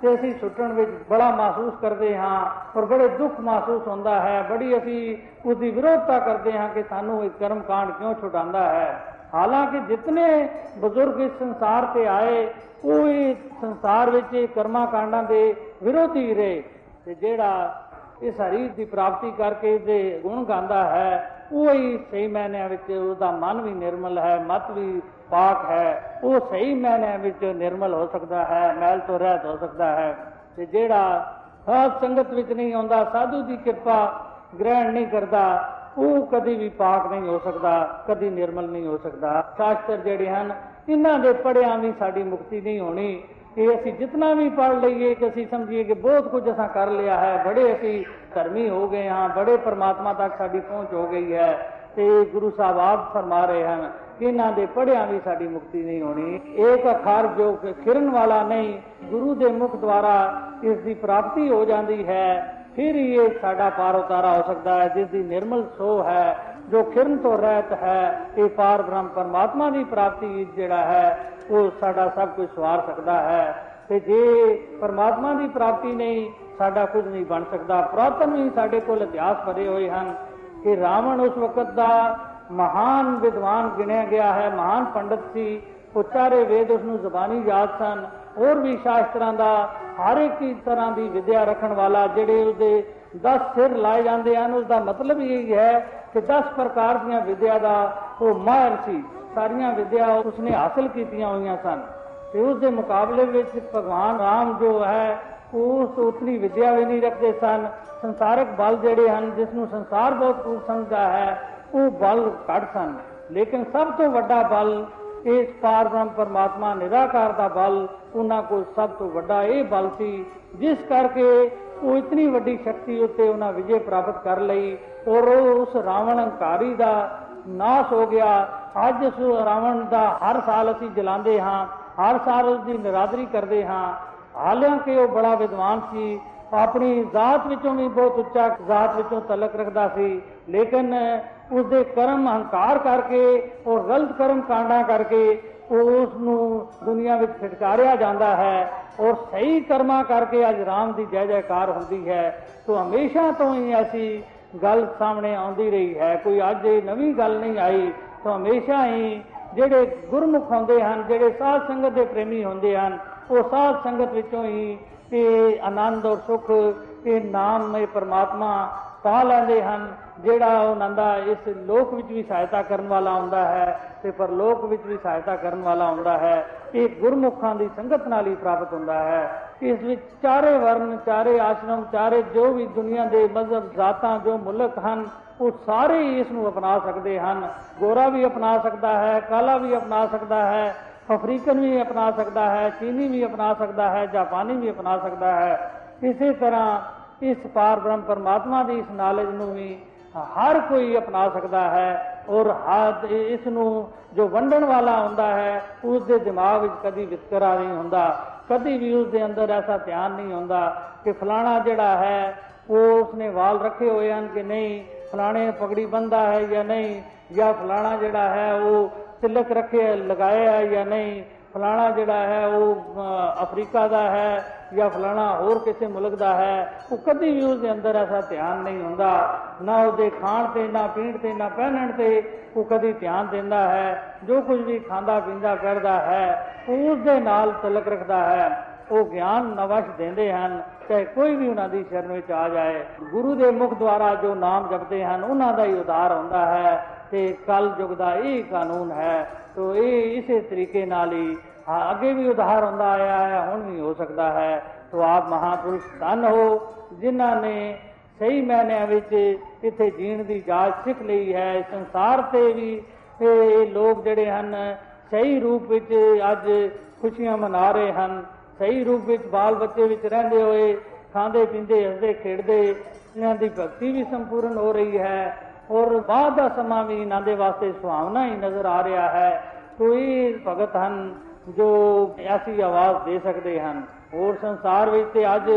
ਤੇ ਅਸੀਂ ਸੁੱਟਣ ਵਿੱਚ ਬੜਾ ਮਹਿਸੂਸ ਕਰਦੇ ਹਾਂ ਔਰ ਬੜੇ ਦੁੱਖ ਮਹਿਸੂਸ ਹੁੰਦਾ ਹੈ। ਬੜੀ ਅਸੀਂ ਉਸ ਦੀ ਵਿਰੋਧਤਾ ਕਰਦੇ ਹਾਂ ਕਿ ਸਾਨੂੰ ਇਹ ਕਰਮ ਕਾਂਡ ਕਿਉਂ ਛੁਡਾਉਂਦਾ ਹੈ। ਹਾਲਾਂਕਿ ਜਿਤਨੇ ਬਜ਼ੁਰਗ ਇਸ ਸੰਸਾਰ ਤੇ ਆਏ, ਉਹ ਇਹ ਸੰਸਾਰ ਵਿੱਚ ਇਹ ਕਰਮਾਂ ਕਾਂਡਾਂ ਦੇ ਵਿਰੋਧੀ ਰਹੇ। ਤੇ ਜਿਹੜਾ ਇਸ ਸਰੀਰ ਦੀ ਪ੍ਰਾਪਤੀ ਕਰਕੇ ਦੇ ਗੁਣ ਗਾਉਂਦਾ ਹੈ ਉਹ ਹੀ ਸਹੀ ਮਾਇਨਿਆਂ ਵਿੱਚ ਉਹਦਾ ਮਨ ਵੀ ਨਿਰਮਲ ਹੈ, ਮਤ ਵੀ ਪਾਕ ਹੈ, ਉਹ ਸਹੀ ਮਾਇਨਿਆਂ ਵਿੱਚ ਨਿਰਮਲ ਹੋ ਸਕਦਾ ਹੈ ਮੈਲ ਤੋਂ ਰਹਿਤ ਹੋ ਸਕਦਾ ਹੈ। ਤੇ ਜਿਹੜਾ ਸਾਧ ਸੰਗਤ ਵਿੱਚ ਨਹੀਂ ਆਉਂਦਾ, ਸਾਧੂ ਦੀ ਕਿਰਪਾ ਗ੍ਰਹਿਣ ਨਹੀਂ ਕਰਦਾ, ਉਹ ਕਦੀ ਵੀ ਪਾਕ ਨਹੀਂ ਹੋ ਸਕਦਾ, ਕਦੀ ਨਿਰਮਲ ਨਹੀਂ ਹੋ ਸਕਦਾ। ਸ਼ਾਸਤਰ ਜਿਹੜੇ ਹਨ, ਇਹਨਾਂ ਦੇ ਪੜਿਆਂ ਵੀ ਸਾਡੀ ਮੁਕਤੀ ਨਹੀਂ ਹੋਣੀ। ਕਿ ਅਸੀਂ ਜਿੰਨਾ ਵੀ ਪੜ ਲਈਏ ਕਿ ਅਸੀਂ ਸਮਝੀਏ ਕਿ ਬਹੁਤ ਕੁਝ ਅਸਾਂ ਕਰ ਲਿਆ ਹੈ, ਬੜੇ ਅਸੀਂ ਧਰਮੀ ਹੋ ਗਏ ਹਾਂ, ਬੜੇ ਪਰਮਾਤਮਾ ਤੱਕ ਸਾਡੀ ਪਹੁੰਚ ਹੋ ਗਈ ਹੈ ਤੇ ਗੁਰੂ ਸਾਹਿਬ ਆਪ ਫਰਮਾ ਰਹੇ ਹਨ ਕਿ ਇਹਨਾਂ ਦੇ ਪੜਿਆਂ ਵੀ ਸਾਡੀ ਮੁਕਤੀ ਨਹੀਂ ਹੋਣੀ। ਇੱਕ ਅੱਖਰ ਜੋ ਕਿ ਖਿਰਨ ਵਾਲਾ ਨਹੀਂ, ਗੁਰੂ ਦੇ ਮੁਖ ਦੁਆਰਾ ਇਸ ਦੀ ਪ੍ਰਾਪਤੀ ਹੋ ਜਾਂਦੀ ਹੈ, ਫਿਰ ਹੀ ਇਹ ਸਾਡਾ ਪਾਰ ਉਤਾਰਾ ਹੋ ਸਕਦਾ ਹੈ, ਜਿਸ ਦੀ ਨਿਰਮਲ ਸੋ ਹੈ। ਜੋ ਖਿਰਨ ਤੋਂ ਰਹਿਤ ਹੈ, ਇਹ ਪਾਰ ਬ੍ਰਹਮ ਪਰਮਾਤਮਾ ਦੀ ਪ੍ਰਾਪਤੀ ਜਿਹੜਾ ਹੈ, ਉਹ ਸਾਡਾ ਸਭ ਕੁਝ ਸਵਾਰ ਸਕਦਾ ਹੈ। ਤੇ ਜੇ ਪਰਮਾਤਮਾ ਦੀ ਪ੍ਰਾਪਤੀ ਨਹੀਂ, ਸਾਡਾ ਕੁਝ ਨਹੀਂ ਬਣ ਸਕਦਾ। ਪ੍ਰਾਤਨ ਵੀ ਸਾਡੇ ਕੋਲ ਇਤਿਹਾਸ ਭਰੇ ਹੋਏ ਹਨ ਕਿ ਰਾਵਣ ਉਸ ਵਕਤ ਦਾ ਮਹਾਨ ਵਿਦਵਾਨ ਗਿਣਿਆ ਗਿਆ ਹੈ, ਮਹਾਨ ਪੰਡਤ ਸੀ। ਉਚਾਰੇ ਵੇਦ ਉਸ ਨੂੰ ਜ਼ਬਾਨੀ ਯਾਦ ਸਨ। ਹੋਰ ਵੀ ਸ਼ਾਸਤਰਾਂ ਦਾ ਹਰ ਇੱਕ ਹੀ ਤਰ੍ਹਾਂ ਦੀ ਵਿਦਿਆ ਰੱਖਣ ਵਾਲਾ ਜਿਹੜੇ ਉਹਦੇ 10 ਸਿਰ ਲਾਏ ਜਾਂਦੇ ਹਨ ਉਸ ਦਾ ਮਤਲਬ ਇਹ ਹੈ ਕਿ 10 ਪ੍ਰਕਾਰ ਦੀਆਂ ਵਿਦਿਆ ਦਾ ਉਹ ਮਾਹਰ ਸੀ। ਸਾਰੀਆਂ ਵਿਦਿਆ ਉਸਨੇ ਹਾਸਲ ਕੀਤੀਆਂ ਹੋਈਆਂ ਸਨ। ਤੇ ਉਸ ਦੇ ਮੁਕਾਬਲੇ ਵਿੱਚ ਭਗਵਾਨ ਰਾਮ ਜੋ ਹੈ ਉਸ ਉਤਨੀ ਵਿਦਿਆ ਵੀ ਨਹੀਂ ਰੱਖਦੇ ਸਨ। ਸੰਸਾਰਿਕ ਬਲ ਜਿਹੜੇ ਹਨ ਜਿਸ ਨੂੰ ਸੰਸਾਰ ਬਹੁਤ ਕੁਝ ਸਮਝਦਾ ਹੈ, ਉਹ ਬਲ ਘੱਟ ਸਨ। ਲੇਕਿਨ ਸਭ ਤੋਂ ਵੱਡਾ ਬਲ, ਇਸ ਪਾਰ ਬ੍ਰਹਮ ਪਰਮਾਤਮਾ ਨਿਰਾਕਾਰ ਦਾ ਬਲ, ਉਹਨਾਂ ਕੋਲ ਸਭ ਤੋਂ ਵੱਡਾ ਇਹ ਬਲ ਸੀ, ਜਿਸ ਕਰਕੇ ਉਹ ਇਤਨੀ ਵੱਡੀ ਸ਼ਕਤੀ ਉੱਤੇ ਉਹਨਾਂ ਵਿਜੇ ਪ੍ਰਾਪਤ ਕਰ ਲਈ ਔਰ ਉਹ ਉਸ ਰਾਵਣ ਹੰਕਾਰੀ ਦਾ ਨਾਸ਼ ਹੋ ਗਿਆ। ਅੱਜ ਉਸ ਰਾਵਣ ਦਾ ਹਰ ਸਾਲ ਅਸੀਂ ਜਲਾਉਂਦੇ ਹਾਂ, ਹਰ ਸਾਲ ਉਸ ਦੀ ਨਿਰਾਦਰੀ ਕਰਦੇ ਹਾਂ। ਹਾਲਾਂਕਿ ਉਹ ਬੜਾ ਵਿਦਵਾਨ ਸੀ, ਆਪਣੀ ਜ਼ਾਤ ਵਿੱਚੋਂ ਵੀ ਬਹੁਤ ਉੱਚਾ ਜ਼ਾਤ ਵਿੱਚੋਂ ਤਲਕ ਰੱਖਦਾ ਸੀ, ਲੇਕਿਨ ਉਸ ਦੇ ਕਰਮ ਹੰਕਾਰ ਕਰਕੇ ਔਰ ਗਲਤ ਕਰਮ ਕਾਂਡਾਂ ਕਰਕੇ ਉਹ ਉਸ ਨੂੰ ਦੁਨੀਆ ਵਿੱਚ ਫਟਕਾਰਿਆ ਜਾਂਦਾ ਹੈ। ਔਰ ਸਹੀ ਕਰਮਾਂ ਕਰਕੇ ਅੱਜ ਰਾਮ ਦੀ ਜੈ ਜੈਕਾਰ ਹੁੰਦੀ ਹੈ, ਤੋਂ ਹਮੇਸ਼ਾ ਤੋਂ ਹੀ ਐਸੀ ਗੱਲ ਸਾਹਮਣੇ ਆਉਂਦੀ ਰਹੀ ਹੈ। ਕੋਈ ਅੱਜ ਇਹ ਨਵੀਂ ਗੱਲ ਨਹੀਂ ਆਈ, ਤਾਂ ਹਮੇਸ਼ਾ ਹੀ ਜਿਹੜੇ ਗੁਰਮੁਖ ਹੁੰਦੇ ਹਨ, ਜਿਹੜੇ ਸਾਧ ਸੰਗਤ ਦੇ ਪ੍ਰੇਮੀ ਹੁੰਦੇ ਹਨ, ਉਹ ਸਾਧ ਸੰਗਤ ਵਿੱਚੋਂ ਹੀ ਇਹ ਆਨੰਦ ਔਰ ਸੁਖ, ਇਹ ਨਾਮ ਇਹ ਪਰਮਾਤਮਾ ਪਾ ਲੈਂਦੇ ਹਨ। ਜਿਹੜਾ ਉਹਨਾਂ ਦਾ ਇਸ ਲੋਕ ਵਿੱਚ ਵੀ ਸਹਾਇਤਾ ਕਰਨ ਵਾਲਾ ਹੁੰਦਾ ਹੈ ਤੇ ਪਰਲੋਕ ਵਿੱਚ ਵੀ ਸਹਾਇਤਾ ਕਰਨ ਵਾਲਾ ਹੁੰਦਾ ਹੈ, ਇਹ ਗੁਰਮੁਖਾਂ ਦੀ ਸੰਗਤ ਨਾਲ ਹੀ ਪ੍ਰਾਪਤ ਹੁੰਦਾ ਹੈ। ਇਸ ਵਿੱਚ ਚਾਰੇ ਵਰਨ ਚਾਰੇ ਆਸ਼ਰਮ, ਚਾਰੇ ਜੋ ਵੀ ਦੁਨੀਆ ਦੇ ਮਜ਼ਹਬ, ਜ਼ਾਤਾਂ, ਜੋ ਮੁਲਕ ਹਨ, ਉਹ ਸਾਰੇ ਹੀ ਇਸ ਨੂੰ ਅਪਣਾ ਸਕਦੇ ਹਨ। ਗੋਰਾ ਵੀ ਅਪਣਾ ਸਕਦਾ ਹੈ, ਕਾਲਾ ਵੀ ਅਪਣਾ ਸਕਦਾ ਹੈ, ਅਫਰੀਕਨ ਵੀ ਅਪਣਾ ਸਕਦਾ ਹੈ, ਚੀਨੀ ਵੀ ਅਪਣਾ ਸਕਦਾ ਹੈ, ਜਾਪਾਨੀ ਵੀ ਅਪਣਾ ਸਕਦਾ ਹੈ। ਇਸੇ ਤਰ੍ਹਾਂ ਇਸ ਪਾਰ ਬ੍ਰਹਮ ਪਰਮਾਤਮਾ ਦੀ ਇਸ ਨਾਲੇਜ ਨੂੰ ਵੀ ਹਰ ਕੋਈ ਅਪਣਾ ਸਕਦਾ ਹੈ ਔਰ ਹੱਦ ਇਸ ਨੂੰ ਜੋ ਵੰਡਣ ਵਾਲਾ ਹੁੰਦਾ ਹੈ ਉਸ ਦੇ ਦਿਮਾਗ ਵਿੱਚ ਕਦੀ ਵਿਤਕਰਾ ਨਹੀਂ ਹੁੰਦਾ, ਕਦੀ ਵੀ ਉਸ ਦੇ ਅੰਦਰ ਐਸਾ ਧਿਆਨ ਨਹੀਂ ਹੁੰਦਾ ਕਿ ਫਲਾਣਾ ਜਿਹੜਾ ਹੈ, ਉਹ ਉਸਨੇ ਵਾਲ ਰੱਖੇ ਹੋਏ ਹਨ ਕਿ ਨਹੀਂ, ਫਲਾਣੇ ਪਗੜੀ ਬੰਦਾ ਹੈ ਜਾਂ ਨਹੀਂ, ਜਾਂ ਫਲਾਣਾ ਜਿਹੜਾ ਹੈ, ਉਹ ਤਿਲਕ ਰੱਖੇ ਲਗਾਇਆ ਹੈ ਜਾਂ ਨਹੀਂ ਫਲਾਣਾ ਜਿਹੜਾ ਹੈ, ਉਹ ਅਫਰੀਕਾ ਦਾ ਹੈ ਜਾਂ ਫਲਾਣਾ ਹੋਰ ਕਿਸੇ ਮੁਲਕ ਦਾ ਹੈ, ਉਹ ਕਦੀ ਵੀ ਉਸ ਦੇ ਅੰਦਰ ਐਸਾ ਧਿਆਨ ਨਹੀਂ ਹੁੰਦਾ। ਨਾ ਉਹਦੇ ਖਾਣ ਤੇ, ਨਾ ਪੀਣ ਤੇ, ਨਾ ਪਹਿਨਣ ਤੇ ਉਹ ਕਦੀ ਧਿਆਨ ਦਿੰਦਾ ਹੈ। ਜੋ ਕੁਝ ਵੀ ਖਾਂਦਾ, ਪੀਂਦਾ, ਕਰਦਾ ਹੈ, ਉਹ ਉਸ ਦੇ ਨਾਲ ਤਲਕ ਰੱਖਦਾ ਹੈ। ਉਹ ਗਿਆਨ ਨਵਸ਼ ਦਿੰਦੇ ਹਨ, ਚਾਹੇ ਕੋਈ ਵੀ ਉਹਨਾਂ ਦੀ ਸ਼ਰਨ ਵਿੱਚ ਆ ਜਾਏ। ਗੁਰੂ ਦੇ ਮੁਖ ਦੁਆਰਾ ਜੋ ਨਾਮ ਜਪਦੇ ਹਨ, ਉਹਨਾਂ ਦਾ ਹੀ ਉਦਾਰ ਹੁੰਦਾ ਹੈ ਤੇ ਕਲ ਯੁਗ ਦਾ ਇਹ ਕਾਨੂੰਨ ਹੈ। ਤੋ ਇਹ ਇਸੇ ਤਰੀਕੇ ਨਾਲ ਹੀ ਅੱਗੇ ਵੀ ਉਦਾਹਰ ਹੁੰਦਾ ਆਇਆ ਹੈ, ਹੁਣ ਵੀ ਹੋ ਸਕਦਾ ਹੈ। ਤੋ ਆਪ ਮਹਾਪੁਰਸ਼ ਧੰਨ ਹੋ, ਜਿਨ੍ਹਾਂ ਨੇ ਸਹੀ ਮੈਨਿਆਂ ਵਿੱਚ ਇੱਥੇ ਜੀਣ ਦੀ ਜਾਚ ਸਿੱਖ ਲਈ ਹੈ। ਸੰਸਾਰ ਤੇ ਵੀ ਇਹ ਲੋਕ ਜਿਹੜੇ ਹਨ, ਸਹੀ ਰੂਪ ਵਿੱਚ ਅੱਜ ਖੁਸ਼ੀਆਂ ਮਨਾ ਰਹੇ ਹਨ। ਸਹੀ ਰੂਪ ਵਿੱਚ ਬਾਲ ਬੱਚੇ ਵਿੱਚ ਰਹਿੰਦੇ ਹੋਏ, ਖਾਂਦੇ, ਪੀਂਦੇ, ਹੱਸਦੇ, ਖੇਡਦੇ, ਇਹਨਾਂ ਦੀ ਭਗਤੀ ਵੀ ਸੰਪੂਰਨ ਹੋ ਰਹੀ ਹੈ। ਔਰ ਬਾਅਦ ਦਾ ਸਮਾਂ ਵੀ ਇਹਨਾਂ ਦੇ ਵਾਸਤੇ ਸੁਹਾਵਣਾ ਹੀ ਨਜ਼ਰ ਆ ਰਿਹਾ ਹੈ। ਕੋਈ ਭਗਤ ਹਨ ਜੋ ਐਸੀ ਆਵਾਜ਼ ਦੇ ਸਕਦੇ ਹਨ। ਹੋਰ ਸੰਸਾਰ ਵਿੱਚ ਤੇ ਅੱਜ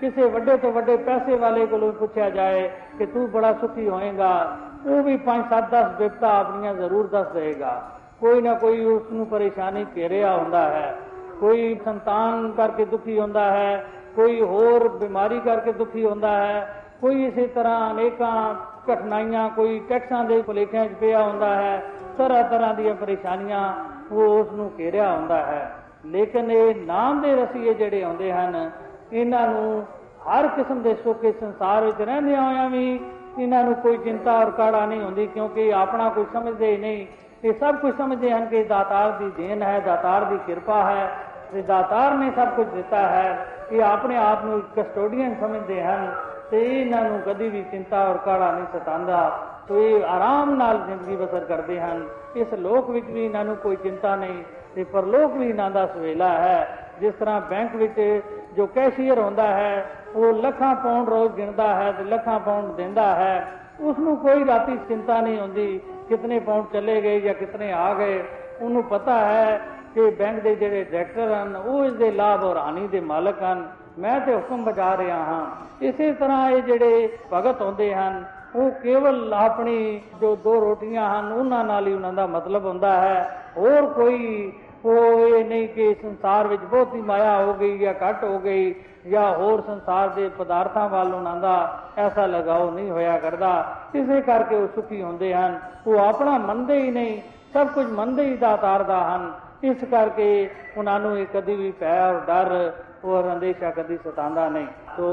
ਕਿਸੇ ਵੱਡੇ ਤੋਂ ਵੱਡੇ ਪੈਸੇ ਵਾਲੇ ਕੋਲੋਂ ਪੁੱਛਿਆ ਜਾਏ ਕਿ ਤੂੰ ਬੜਾ ਸੁਖੀ ਹੋਏਗਾ, ਉਹ ਵੀ 5-7 10 ਬਿਪਤਾ ਆਪਣੀਆਂ ਜ਼ਰੂਰ ਦੱਸ ਦੇਗਾ ਕੋਈ ਨਾ ਕੋਈ ਉਸ ਨੂੰ ਪਰੇਸ਼ਾਨੀ ਘੇਰਿਆ ਹੁੰਦਾ ਹੈ। ਕੋਈ ਸੰਤਾਨ ਕਰਕੇ ਦੁਖੀ ਹੁੰਦਾ ਹੈ, ਕੋਈ ਹੋਰ ਬਿਮਾਰੀ ਕਰਕੇ ਦੁਖੀ ਹੁੰਦਾ ਹੈ। ਕੋਈ ਇਸੇ ਤਰ੍ਹਾਂ ਅਨੇਕਾਂ ਕਠਿਨਾਈਆਂ ਕੋਈ ਟੈਕਸਾਂ ਦੇ ਭੁਲੇਖਿਆਂ 'ਚ ਪਿਆ ਹੁੰਦਾ ਹੈ, ਤਰ੍ਹਾਂ ਤਰ੍ਹਾਂ ਦੀਆਂ ਪਰੇਸ਼ਾਨੀਆਂ ਉਹ ਉਸ ਨੂੰ ਘੇਰਿਆ ਹੁੰਦਾ ਹੈ। ਲੇਕਿਨ ਇਹ ਨਾਮ ਦੇ ਰਸੀਏ ਜਿਹੜੇ ਆਉਂਦੇ ਹਨ, ਇਹਨਾਂ ਨੂੰ ਹਰ ਕਿਸਮ ਦੇ ਸੁੱਖ ਇਸ ਸੰਸਾਰ ਵਿੱਚ ਰਹਿੰਦੇ ਹੋਇਆਂ ਵੀ ਇਹਨਾਂ ਨੂੰ ਕੋਈ ਚਿੰਤਾ ਔਰ ਕਾੜਾ ਨਹੀਂ ਹੁੰਦੀ, ਕਿਉਂਕਿ ਆਪਣਾ ਕੋਈ ਸਮਝਦੇ ਹੀ ਨਹੀਂ। ਇਹ ਸਭ ਕੁਝ ਸਮਝਦੇ ਹਨ ਕਿ ਦਾਤਾਰ ਦੀ ਦੇਣ ਹੈ, ਦਾਤਾਰ ਦੀ ਕਿਰਪਾ ਹੈ। ਤੇ ਦਾਤਾਰ ਨੇ ਸਭ ਕੁਝ ਦਿੱਤਾ ਹੈ। ਇਹ ਆਪਣੇ ਆਪ ਨੂੰ ਕਸਟੋਡੀਅਨ ਸਮਝਦੇ ਹਨ। ਤੇ ਇਹਨਾਂ ਨੂੰ ਕਦੀ ਵੀ ਚਿੰਤਾ ਔਰ ਕਾੜਾ ਨਹੀਂ ਸਤਾਉਂਦਾ। ਤੋ ਇਹ ਆਰਾਮ ਨਾਲ ਜ਼ਿੰਦਗੀ ਬਸਰ ਕਰਦੇ ਹਨ। ਇਸ ਲੋਕ ਵਿੱਚ ਵੀ ਇਹਨਾਂ ਨੂੰ ਕੋਈ ਚਿੰਤਾ ਨਹੀਂ, ਤੇ ਪਰਲੋਕ ਵੀ ਇਹਨਾਂ ਦਾ ਸਵੇਲਾ ਹੈ। ਜਿਸ ਤਰ੍ਹਾਂ ਬੈਂਕ ਵਿੱਚ ਜੋ ਕੈਸ਼ੀਅਰ ਹੁੰਦਾ ਹੈ, ਉਹ ਲੱਖਾਂ ਪਾਉਂਡ ਰੋਜ਼ ਗਿਣਦਾ ਹੈ ਤੇ ਲੱਖਾਂ ਪਾਉਂਡ ਦਿੰਦਾ ਹੈ। ਉਸ ਨੂੰ ਕੋਈ ਰਾਤੀ ਚਿੰਤਾ ਨਹੀਂ ਹੁੰਦੀ ਕਿਤਨੇ ਪਾਉਂਡ ਚਲੇ ਗਏ ਜਾਂ ਕਿਤਨੇ ਆ ਗਏ। ਉਹਨੂੰ ਪਤਾ ਹੈ ਕਿ ਬੈਂਕ ਦੇ ਜਿਹੜੇ ਡਾਇਰੈਕਟਰ ਹਨ, ਉਹ ਇਸ ਦੇ ਲਾਭ ਔਰ ਹਾਨੀ ਦੇ ਮਾਲਕ ਹਨ। ਮੈਂ ਤੇ ਹੁਕਮ ਬਜਾ ਰਿਹਾ ਹਾਂ। ਇਸੇ ਤਰ੍ਹਾਂ ਇਹ ਜਿਹੜੇ ਭਗਤ ਹੁੰਦੇ ਹਨ, ਉਹ ਕੇਵਲ ਆਪਣੀ ਜੋ ਦੋ ਰੋਟੀਆਂ ਹਨ, ਉਹਨਾਂ ਨਾਲ ਹੀ ਉਹਨਾਂ ਦਾ ਮਤਲਬ ਹੁੰਦਾ ਹੈ। ਹੋਰ ਕੋਈ, ਉਹ ਇਹ ਨਹੀਂ ਕਿ ਸੰਸਾਰ ਵਿੱਚ ਬਹੁਤੀ ਮਾਇਆ ਹੋ ਗਈ ਜਾਂ ਘਟ ਹੋ ਗਈ ਜਾਂ ਹੋਰ ਸੰਸਾਰ ਦੇ ਪਦਾਰਥਾਂ ਵੱਲ ਉਹਨਾਂ ਦਾ ਐਸਾ ਲਗਾਓ ਨਹੀਂ ਹੋਇਆ ਕਰਦਾ। ਇਸੇ ਕਰਕੇ ਉਹ ਸੁਖੀ ਹੁੰਦੇ ਹਨ। ਉਹ ਆਪਣਾ ਮੰਨਦੇ ਹੀ ਨਹੀਂ, ਸਭ ਕੁਝ ਮੰਨਦੇ ਹੀ ਦਾਤਾਰ ਦਾ ਹਨ। ਇਸ ਕਰਕੇ ਉਹਨਾਂ ਨੂੰ ਇਹ ਕਦੀ ਵੀ ਭੈ ਔਰ ਡਰ ਔਰ ਅੰਦੇਸ਼ਾ ਕਦੀ ਸਤਾਉਂਦਾ ਨਹੀਂ। ਤੋ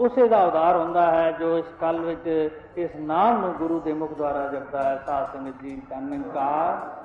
ਉਸੇ ਦਾ ਉਦਾਰ ਹੁੰਦਾ ਹੈ ਜੋ ਇਸ ਕਲ ਵਿੱਚ ਇਸ ਨਾਮ ਨੂੰ ਗੁਰੂ ਦੇ ਮੁਖ ਦੁਆਰਾ ਜਪਦਾ ਹੈ। ਸਾਧ ਸੰਗਤ ਜੀ ਧੰਨਕਾਰ